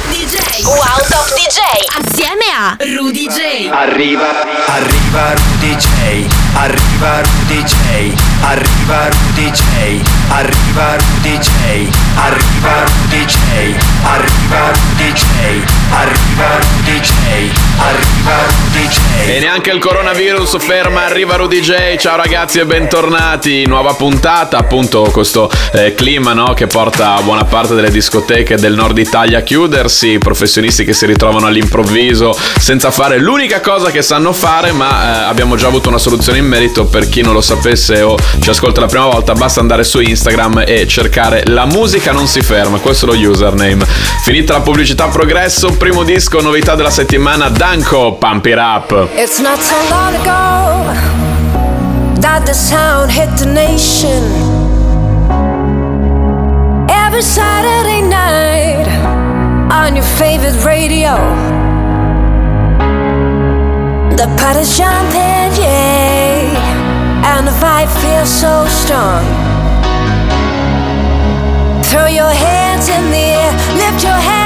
Top DJ. Wow DJ. Assieme a Rudy J. Arriva, arriva Rudy J. Arriva Rudy J. Arriva Rudy J. Arriva Rudy J. Arriva Rudy J. Arriva Rudy J. Arriva Rudy J. Arriva Rudy J. E neanche il coronavirus ferma, arriva Rudy J. Ciao ragazzi e bentornati. Nuova puntata, appunto, questo eh, clima no, che porta buona parte delle discoteche del nord Italia a chiudersi. Professionisti che si ritrovano all'improvviso senza fare l'unica cosa che sanno fare, ma eh, abbiamo già avuto una soluzione in merito. Per chi non lo sapesse o ci ascolta la prima volta, basta andare su Instagram e cercare La musica non si ferma. Questo è lo username. Finita la pubblicità progresso, primo disco, novità della settimana, Danko, Pump It Up. It's not so long ago that the sound hit the nation. Every Saturday night on your favorite radio. The pot party's jumping, yeah, and the vibe feels so strong. Throw your hands in the air, lift your head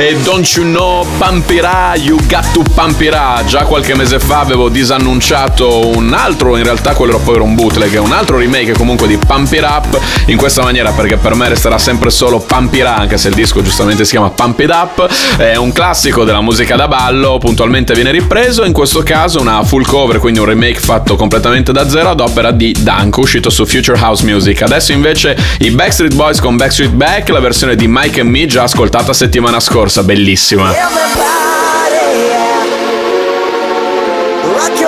E Don't You Know Pampirà, You Got to Pampirà. Già qualche mese fa avevo disannunciato un altro, in realtà quello era poi era un bootleg, un altro remake comunque di Pump Up in questa maniera perché per me resterà sempre solo Pampirà, anche se il disco giustamente si chiama Pump It Up. È un classico della musica da ballo, puntualmente viene ripreso, in questo caso una full cover, quindi un remake fatto completamente da zero ad opera di Danko, uscito su Future House Music. Adesso invece i Backstreet Boys con Backstreet Back, la versione di Mike and Me già ascoltata settimana scorsa, bellissima. Everybody,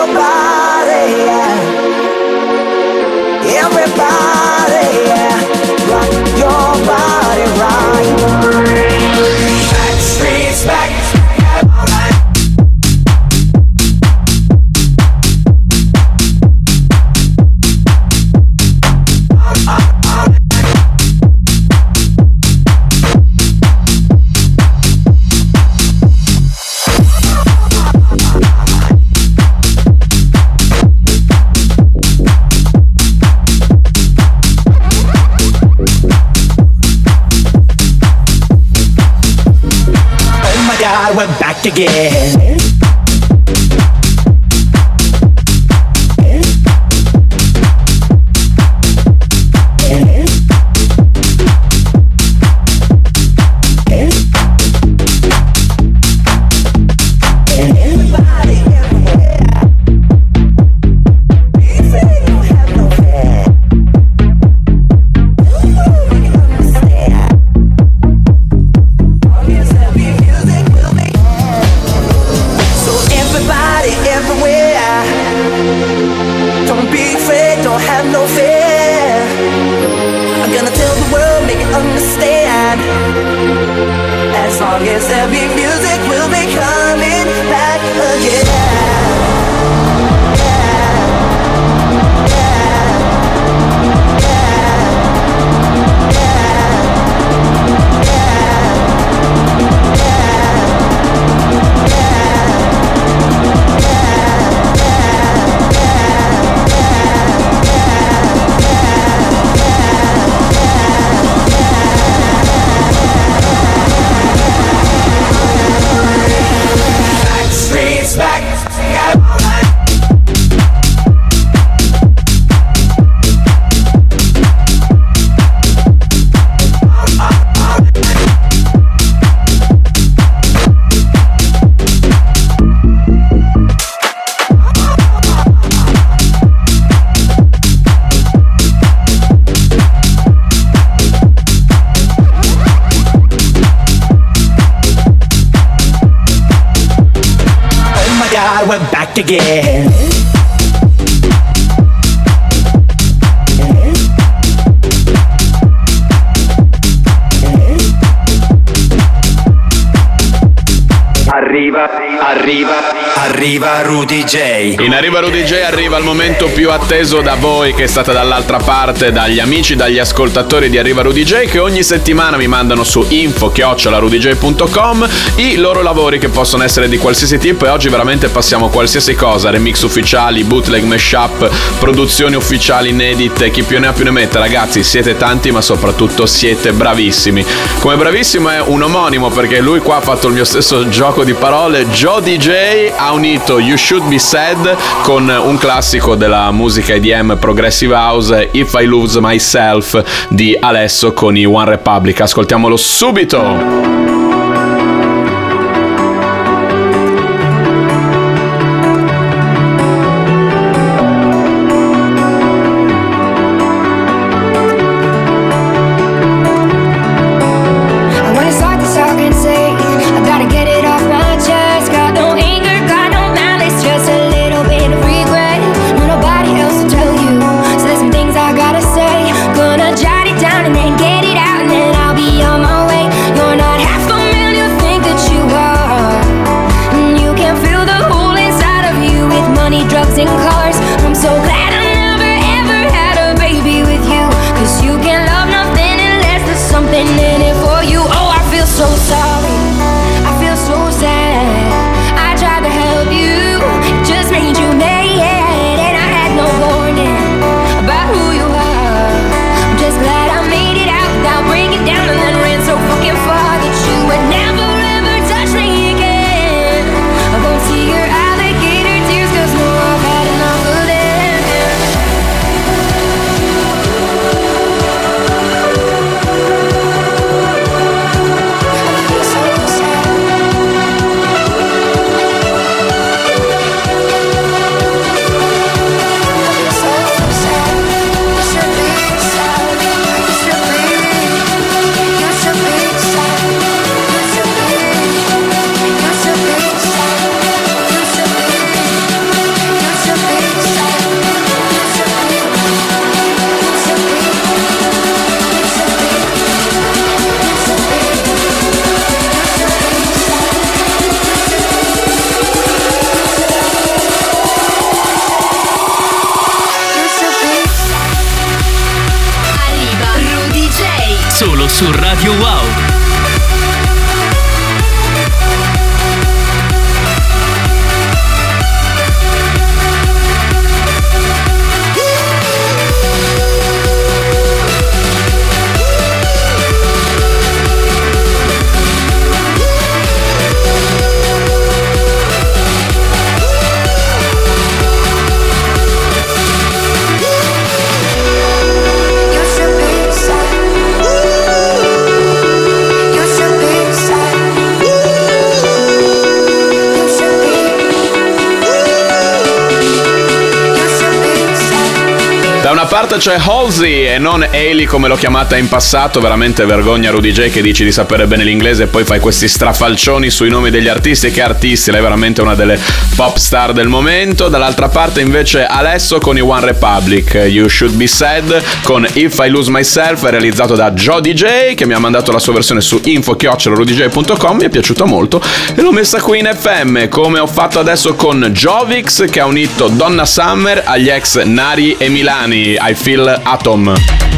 body, yeah. Everybody, again. Again. Arriva, arriva, arriva Rudy J. In Arriva Rudy J arriva il momento più atteso da voi che state dall'altra parte, dagli amici, dagli ascoltatori di Arriva Rudy J che ogni settimana mi mandano su info-rudyj.com i loro lavori che possono essere di qualsiasi tipo e oggi veramente passiamo qualsiasi cosa, remix ufficiali, bootleg, mashup, produzioni ufficiali inedite, chi più ne ha più ne mette, ragazzi siete tanti ma soprattutto siete bravissimi. Come bravissimo è un omonimo perché lui qua ha fatto il mio stesso gioco di parole, Joe DJ ha unito You Should Be Sad con un classico della musica EDM Progressive House, If I Lose Myself di Alesso con i One Republic. Ascoltiamolo subito! C'è Halsey e non Ailey come l'ho chiamata in passato. Veramente vergogna Rudy J che dici di sapere bene l'inglese e poi fai questi strafalcioni sui nomi degli artisti. Che artisti, lei è veramente una delle pop star del momento. Dall'altra parte invece Alesso con i One Republic. You Should Be Sad con If I Lose Myself realizzato da Joe DJ che mi ha mandato la sua versione su info-rudyj.com. Mi è piaciuta molto e l'ho messa qui in FM come ho fatto adesso con Jovix che ha unito Donna Summer agli ex Nari e Milani. I Feel Atom.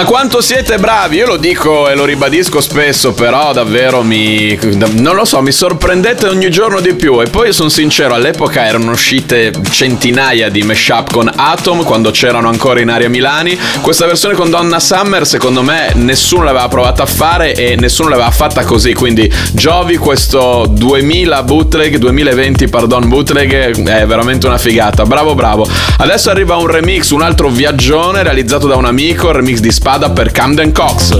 Ma quanto siete bravi, io lo dico e lo ribadisco spesso, però davvero mi... non lo so, mi sorprendete ogni giorno di più. E poi sono sincero, all'epoca erano uscite centinaia di mashup con Atom quando c'erano ancora in area Milani. Questa versione con Donna Summer, secondo me, nessuno l'aveva provata a fare e nessuno l'aveva fatta così. Quindi Giovi, questo 2000 bootleg, 2020, pardon, bootleg, è veramente una figata. Bravo, bravo. Adesso arriva un remix, un altro viaggione realizzato da un amico, il remix di Spada per Camden Cox.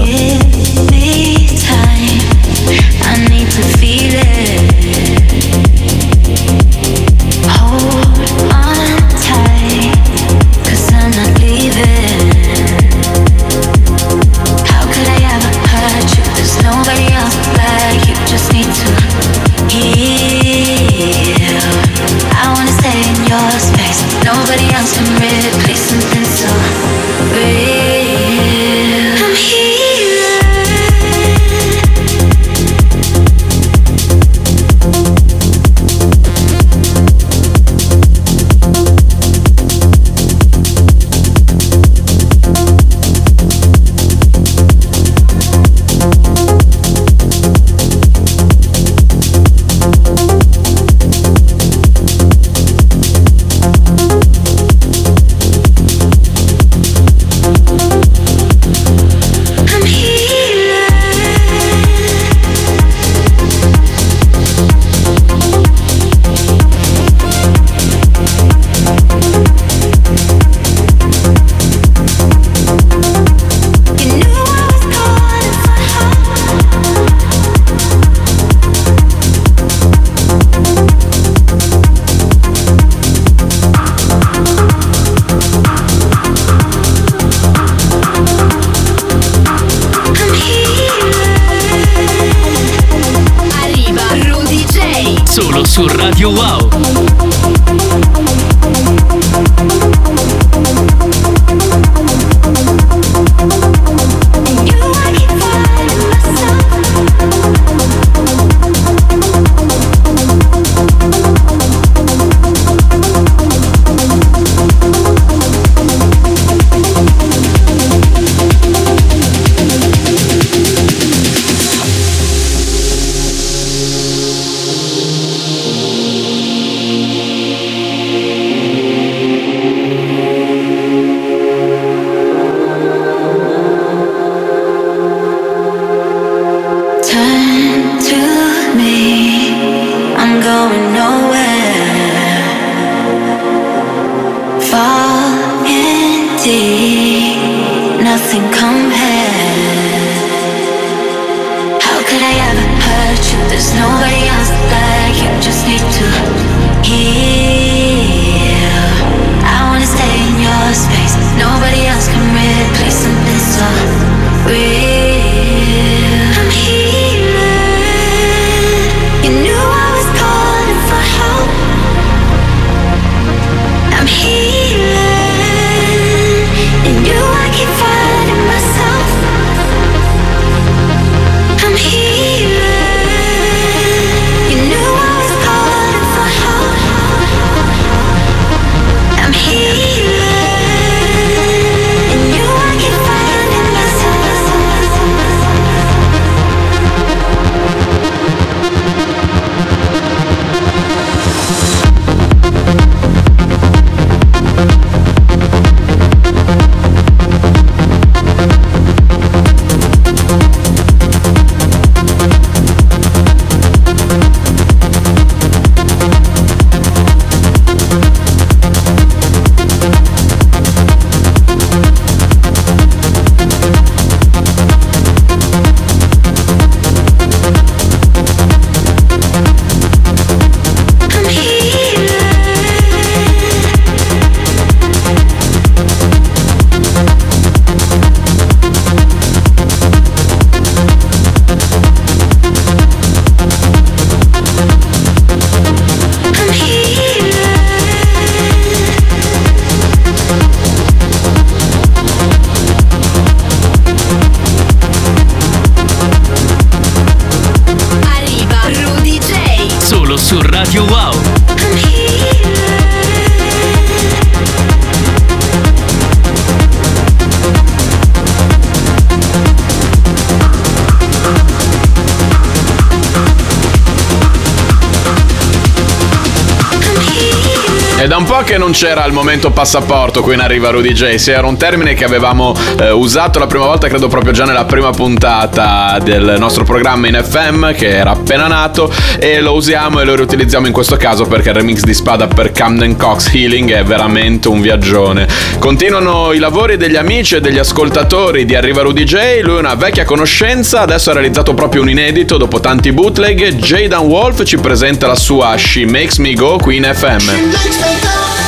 Non c'era il momento passaporto qui in Arriva Rudy J. Se era un termine che avevamo eh, usato la prima volta, credo proprio già nella prima puntata del nostro programma in FM, che era appena nato, e lo usiamo e lo riutilizziamo in questo caso perché il remix di Spada per Camden Cox Healing è veramente un viaggione. Continuano i lavori degli amici e degli ascoltatori di Arriva Rudy J. Lui è una vecchia conoscenza, adesso ha realizzato proprio un inedito dopo tanti bootleg. Jaydan Wolf ci presenta la sua She Makes Me Go qui in FM.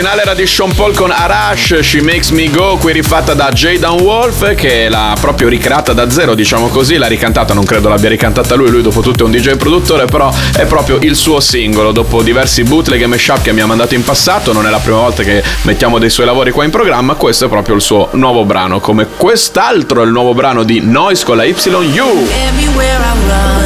L'originale era di Sean Paul con Arash, She Makes Me Go, qui rifatta da Jaydan Wolf, che l'ha proprio ricreata da zero, diciamo così, l'ha ricantata, non credo l'abbia ricantata lui, lui dopo tutto è un DJ produttore, però è proprio il suo singolo, dopo diversi bootleg e mashup che mi ha mandato in passato, non è la prima volta che mettiamo dei suoi lavori qua in programma, questo è proprio il suo nuovo brano, come quest'altro è il nuovo brano di Noise con la YU. Everywhere I run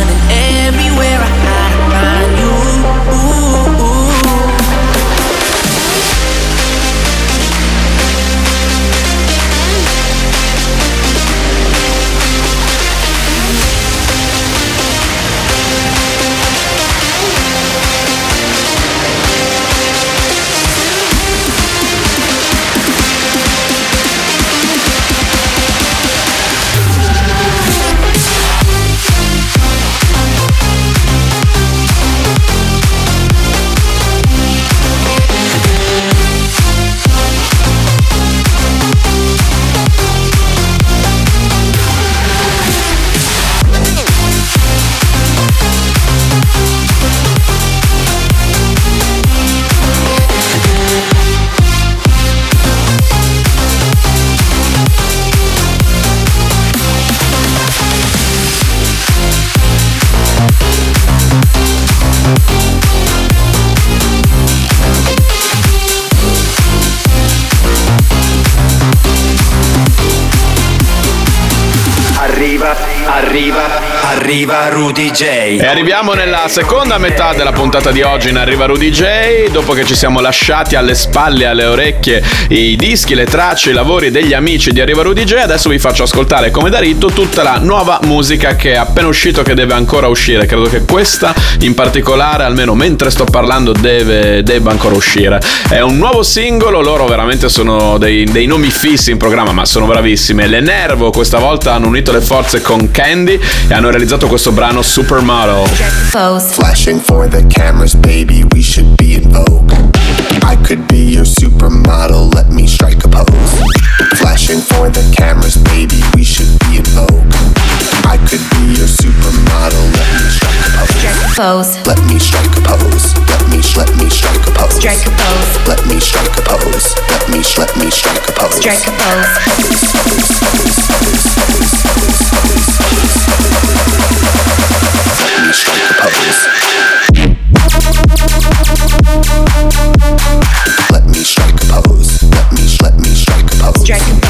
arriva Rudy J. E arriviamo nella seconda metà della puntata di oggi in Arriva Rudy J. Dopo che ci siamo lasciati alle spalle alle orecchie i dischi, le tracce, i lavori degli amici di Arriva Rudy J, adesso vi faccio ascoltare come da rito tutta la nuova musica che è appena uscito che deve ancora uscire. Credo che questa in particolare, almeno mentre sto parlando, deve, debba ancora uscire. È un nuovo singolo, loro veramente sono dei, dei nomi fissi in programma, ma sono bravissime. Le Nervo questa volta hanno unito le forze con Candy e hanno realizzato questo brano Supermodel. Flashing for the cameras, baby, we should be in vogue. I could be your supermodel, let me strike a pose. Flashing for the cameras, baby, we should be in vogue. I could be your supermodel, let me strike a pose. Let me strike a pose. Let me let me strike a pose. Strike a pose. Let me strike a pose. Let me let me strike a pose. Strike a pose. Let me strike a pose. Let me strike a pose. Let me let me strike a pose. Strike a pose.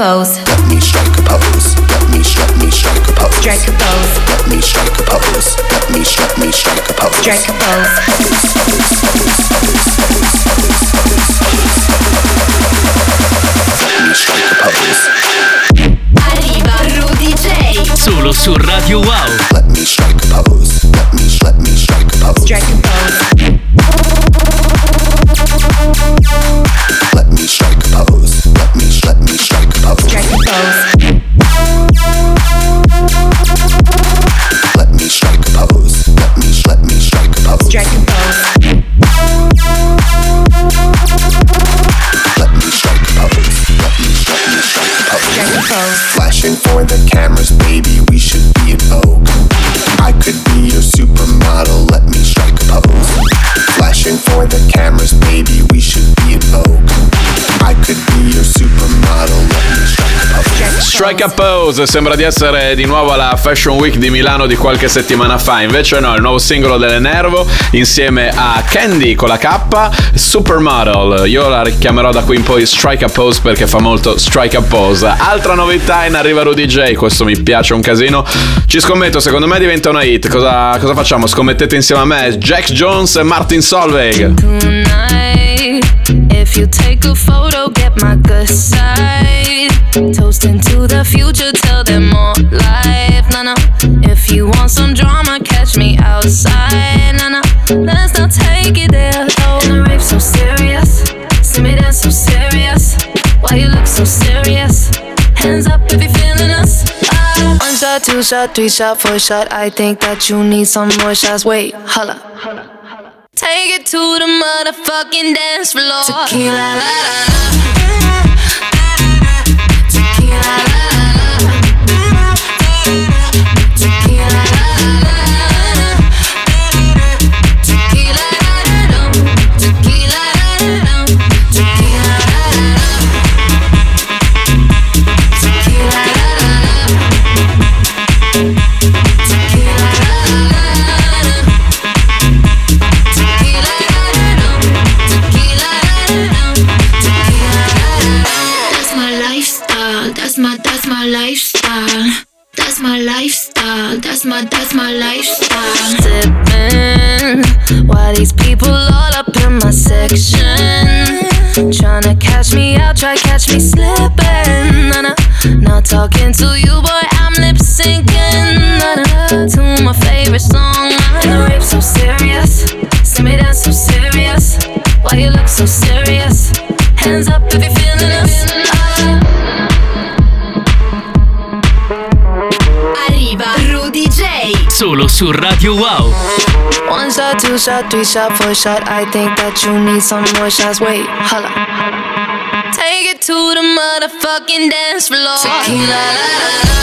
Pose. Strike a pose. Let me strike a pose. Let me sh- let me strike a pose. Strike a pose. Let me strike a pose. Let me sh- let me strike a pose. Strike a pose. Let me strike a pose. Arriva Rudy J. Solo su Radio Wow. Let me strike a pose. Let me sh- let me strike a pose. Strike a pose. Strike a pose, sembra di essere di nuovo alla Fashion Week di Milano di qualche settimana fa, invece no, il nuovo singolo delle Nervo insieme a Candy con la K, Supermodel. Io la richiamerò da qui in poi Strike a pose perché fa molto Strike a pose. Altra novità in arriva Rudy J, questo mi piace un casino. Ci scommetto, secondo me diventa una hit. Cosa, cosa facciamo? Scommettete insieme a me Jack Jones e Martin Solveig. tonight. If you take a photo, get my good side. Toasting to the future, tell them more life. No, no. If you want some drama, catch me outside. No, no. Let's not take it there. Oh, the rape so serious. See me dance so serious. Why you look so serious? Hands up if you're feeling us. Ah. One shot, two shot, three shot, four shot. I think that you need some more shots. Wait, holla. Take it to the motherfucking dance floor. Tequila, la, la, la. Tequila, la, these people all up in my section. Tryna catch me out, try catch me slipping. Nah, nah. Not talking to you, boy, I'm lip syncing. Nah, nah. To my favorite song. The rape so serious. See me dance so serious. Why you look so serious? Hands up if you're feeling us. Solo su Radio Wow. One shot, two shot, three shot, four shot. I think that you need some more shots. Wait, holla. Take it to the motherfucking dance floor. Tequila, la, la, la.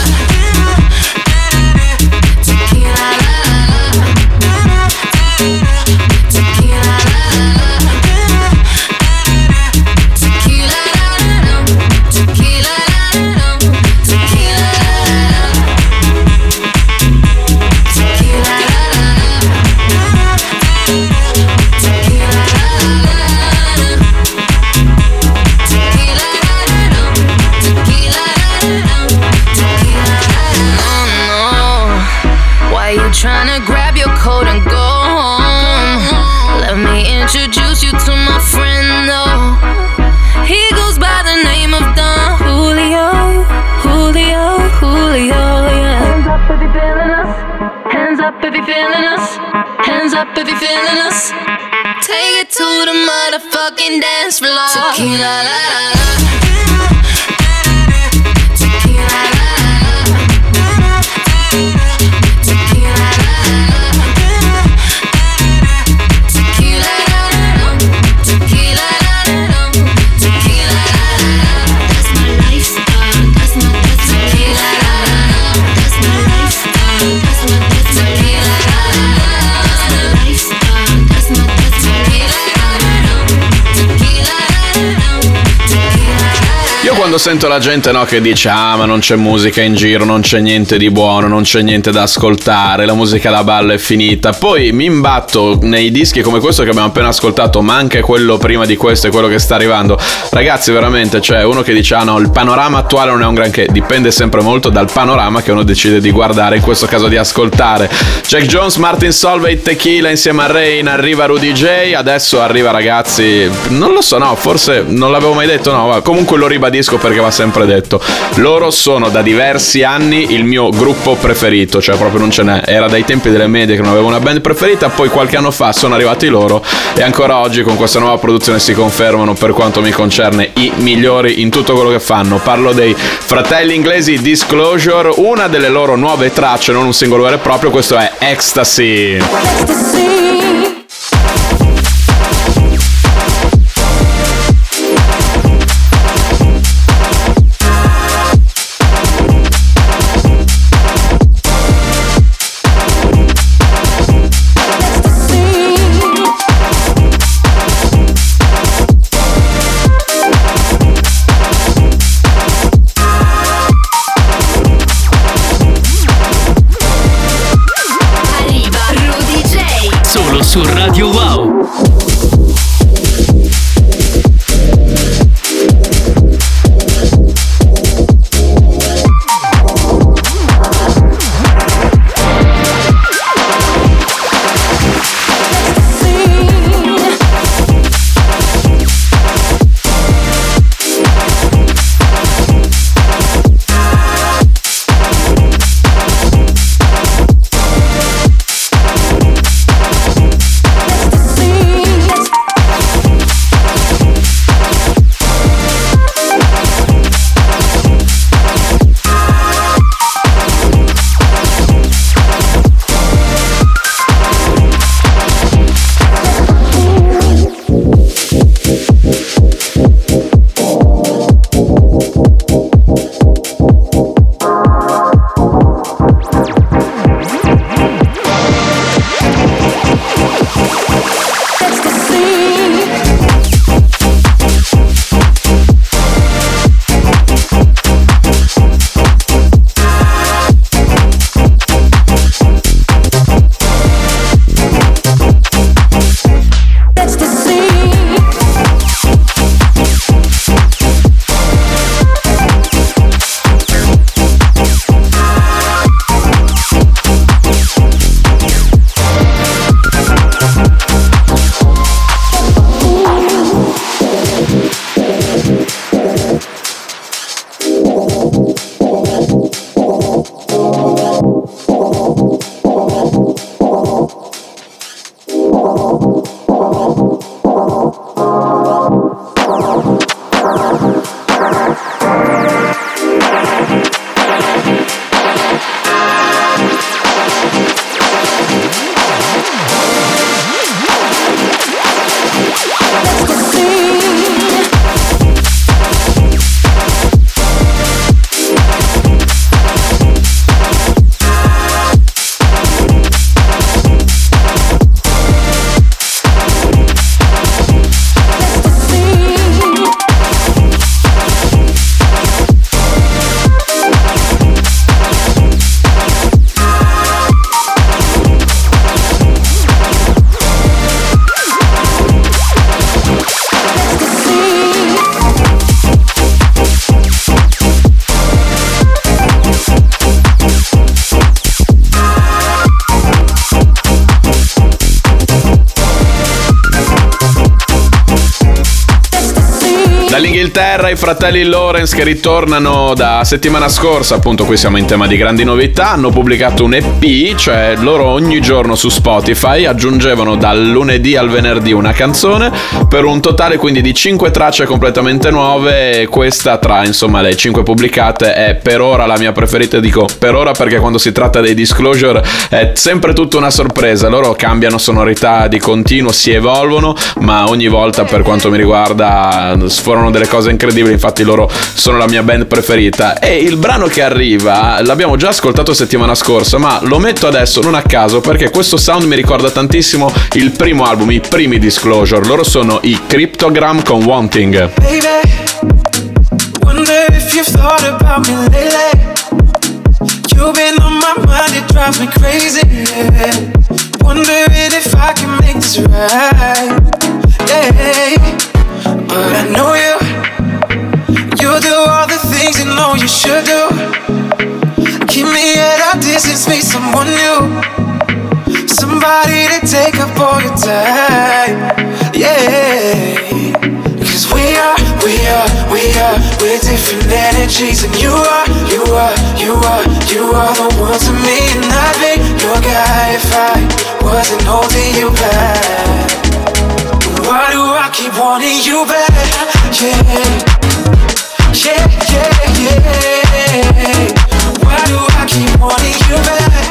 Sento la gente no, che dice ah ma non c'è musica in giro, non c'è niente di buono, non c'è niente da ascoltare, la musica da ballo è finita, poi mi imbatto nei dischi come questo che abbiamo appena ascoltato, ma anche quello prima di questo e quello che sta arrivando. Ragazzi veramente c'è uno che dice ah no il panorama attuale non è un granché, dipende sempre molto dal panorama che uno decide di guardare, in questo caso di ascoltare. Jack Jones, Martin Solveig, Tequila insieme a Rain, arriva Rudy J, adesso arriva ragazzi, non lo so no, forse non l'avevo mai detto no, comunque lo ribadisco perché va sempre detto. Loro sono da diversi anni il mio gruppo preferito, cioè proprio non ce n'è. Era dai tempi delle medie che non avevo una band preferita, poi qualche anno fa sono arrivati loro e ancora oggi con questa nuova produzione si confermano per quanto mi concerne i migliori in tutto quello che fanno. Parlo dei fratelli inglesi Disclosure, una delle loro nuove tracce, non un singolo vero e proprio, questo è Ecstasy. solo Dall'Inghilterra i fratelli Lawrence che ritornano da settimana scorsa, appunto qui siamo in tema di grandi novità, hanno pubblicato un EP, cioè loro ogni giorno su Spotify aggiungevano dal lunedì al venerdì una canzone per un totale quindi di 5 tracce completamente nuove. E questa tra insomma le 5 pubblicate è per ora la mia preferita, dico per ora perché quando si tratta dei disclosure è sempre tutta una sorpresa, loro cambiano sonorità di continuo, si evolvono, ma ogni volta per quanto mi riguarda sforano delle cose incredibili, infatti loro sono la mia band preferita. E il brano che arriva l'abbiamo già ascoltato settimana scorsa, ma lo metto adesso non a caso perché questo sound mi ricorda tantissimo il primo album, i primi Disclosure. Loro sono i Cryptogram con Wanting. Baby, wonder if you've thought about me lately. You've been on my mind, it drives me crazy. Yeah. Wondering if I can make this right. Yeah. But I know you. You do all the things you know you should do. Keep me at a distance, meet someone new. Somebody to take up all your time. Yeah. Cause we are, we are, we are, we're different energies. And you are, you are, you are, you are the one to me. And I'd be your guy if I wasn't holding you back. Why do I keep wanting you back? Yeah. Why do I keep wanting you back?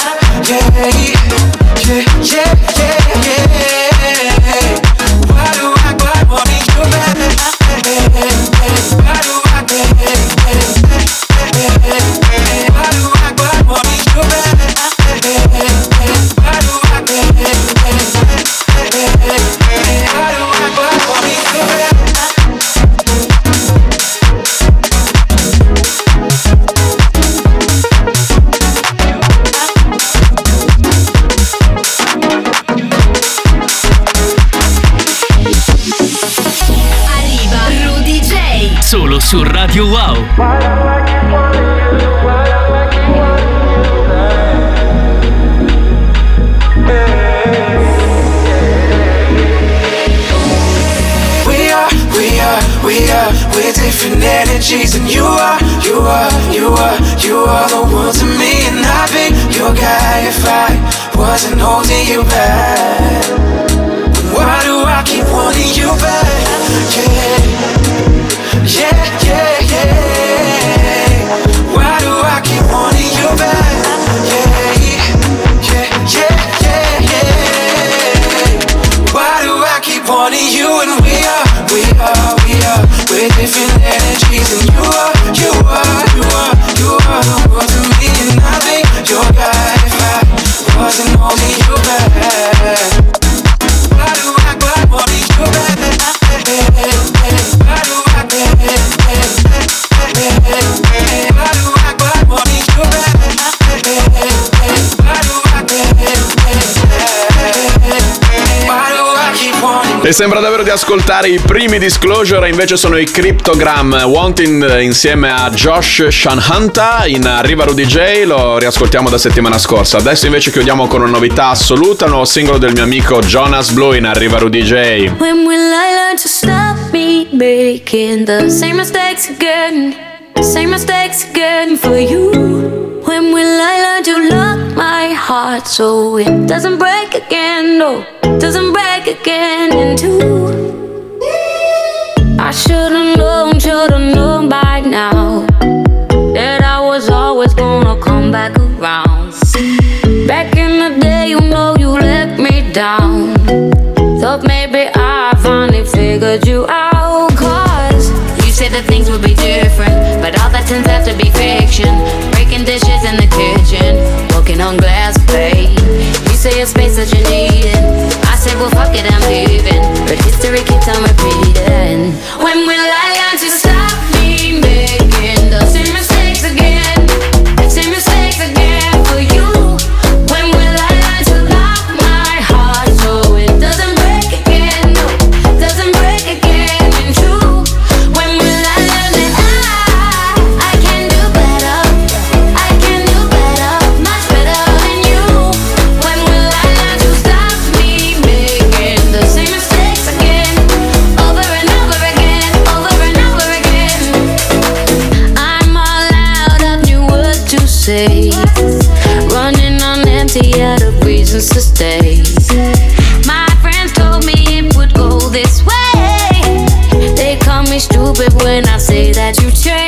E sembra davvero di ascoltare i primi disclosure, invece sono i Cryptogram Wanting insieme a Josh Shanhanta in Arriva Rudy J, lo riascoltiamo da settimana scorsa. Adesso invece chiudiamo con una novità assoluta, un nuovo singolo del mio amico Jonas Blue in Arriva Rudy J. When will I learn to stop me making the same mistakes again? Same mistakes again for you. When will I learn to lock my heart so it doesn't break again? No, doesn't break again in two. I should've known, should've known by now that I was always gonna come back around. Back in the day, you know you let me down. Thought maybe I finally figured you out. Turns out to be fiction. Breaking dishes in the kitchen, walking on glass, babe. You say a space that you need it. I say, well, fuck it, I'm leaving. But history keeps on repeating. When will I say. Running on empty out of reasons to stay. My friends told me it would go this way. They call me stupid when I say that you changed,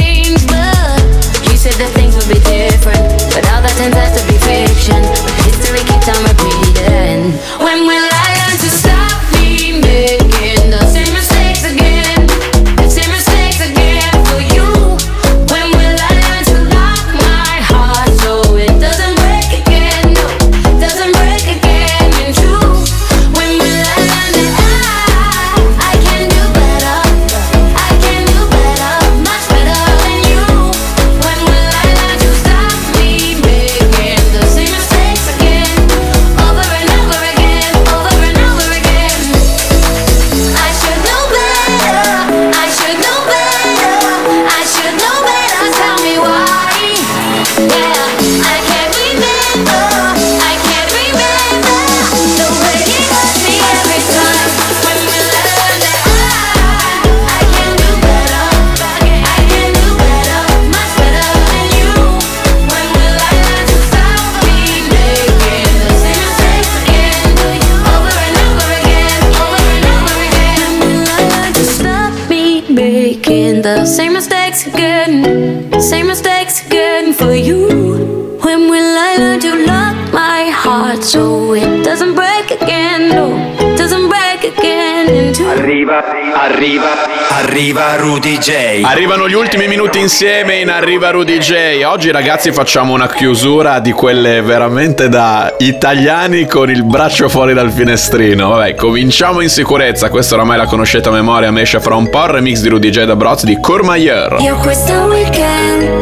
again for you. When will I learn to lock my heart so it doesn't break again? No, doesn't break again into Arriva, arriva, arriva Rudy J. Arrivano gli ultimi minuti insieme in Arriva Rudy J. Oggi ragazzi facciamo una chiusura di quelle veramente da italiani con il braccio fuori dal finestrino. Vabbè, cominciamo in sicurezza. Questa oramai la conoscete a memoria, mi esce fra un po' il remix di Rudy J da Broz di Courmayeur. Io questo weekend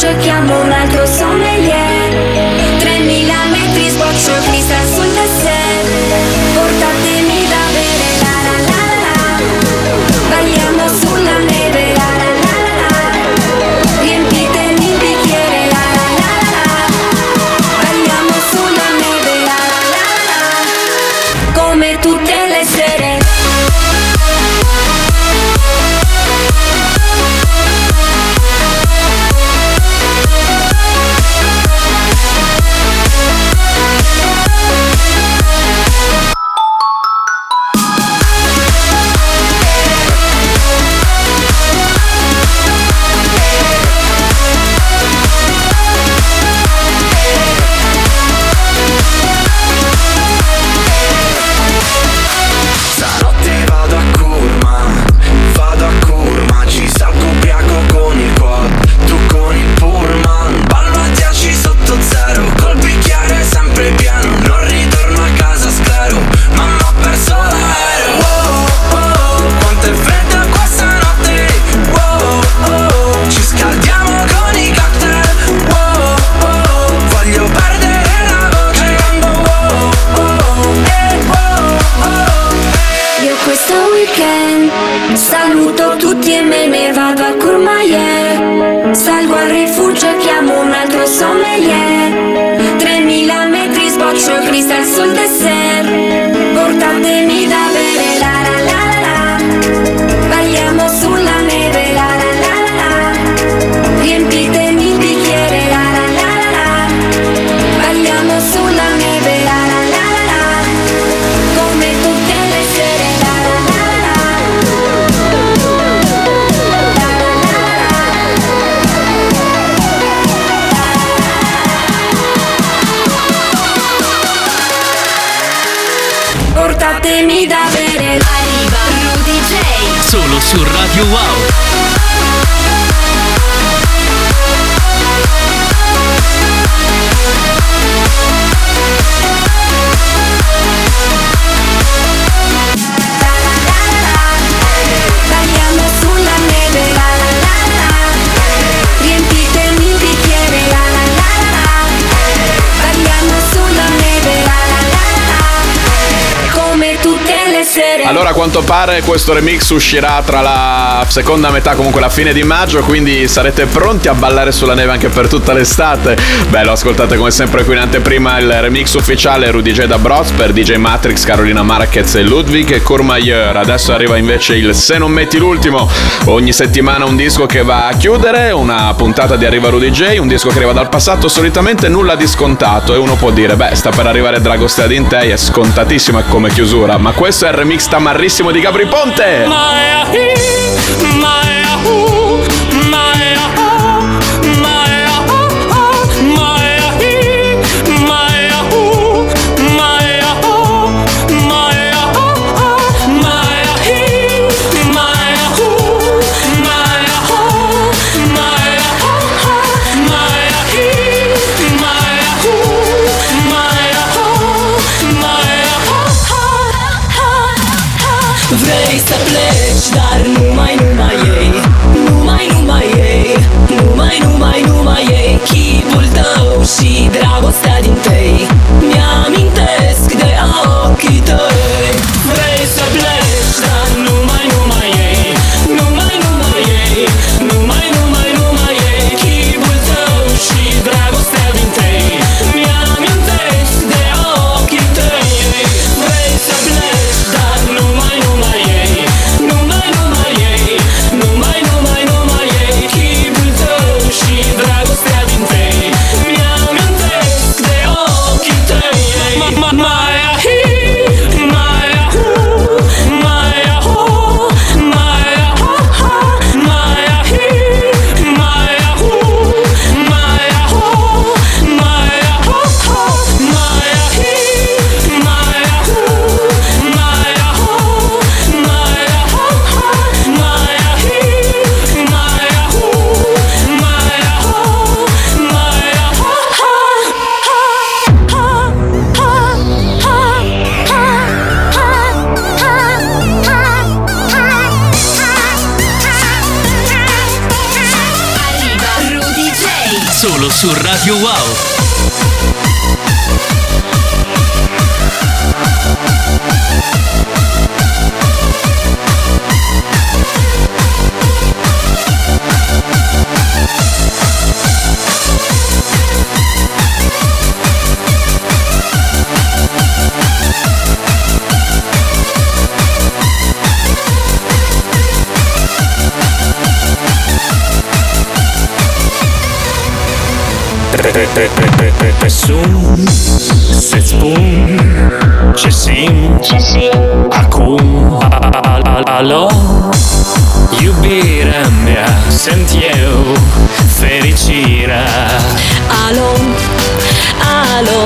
al rifugio e chiamo un altro Allora a quanto pare questo remix uscirà tra la seconda metà, comunque la fine di maggio, quindi sarete pronti a ballare sulla neve anche per tutta l'estate. Beh, lo ascoltate come sempre qui in anteprima il remix ufficiale Rudy J da Broz per DJ Matrix, Carolina Marquez e Ludwig e Courmayeur. Adesso arriva invece il Se non metti l'ultimo, ogni settimana un disco che va a chiudere, una puntata di Arriva Rudy J, un disco che arriva dal passato, solitamente nulla di scontato e uno può dire, beh, sta per arrivare Dragostea Intei, è scontatissima come chiusura, ma questo è il remix tamarrissimo di Gabri Ponte! Vrei see Pe sun Să-ți spun ce simt Acum. Alo Iubirea mea Sunt eu Fericirea. Alo, alo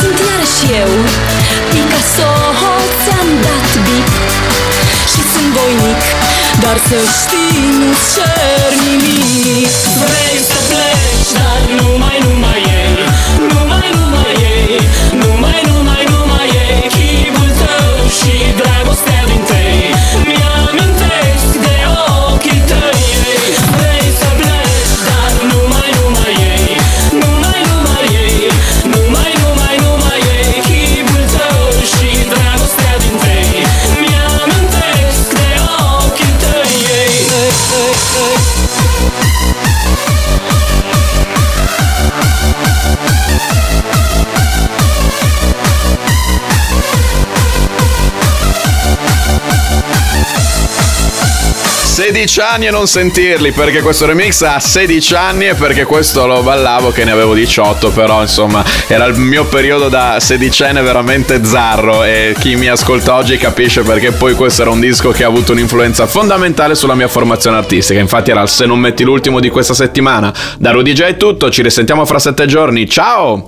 Sunt iarăși eu. Picasso ți-am dat bip Și sunt voinic Dar să știi nu cer nimic. Vrei să pleci Dar numai, numai ei 16 anni e non sentirli perché questo remix ha 16 anni e perché questo lo ballavo che ne avevo 18 però insomma era il mio periodo da sedicenne veramente zarro e chi mi ascolta oggi capisce perché poi questo era un disco che ha avuto un'influenza fondamentale sulla mia formazione artistica. Infatti era il se non metti l'ultimo di questa settimana da Rudy J è tutto ci risentiamo fra sette giorni. Ciao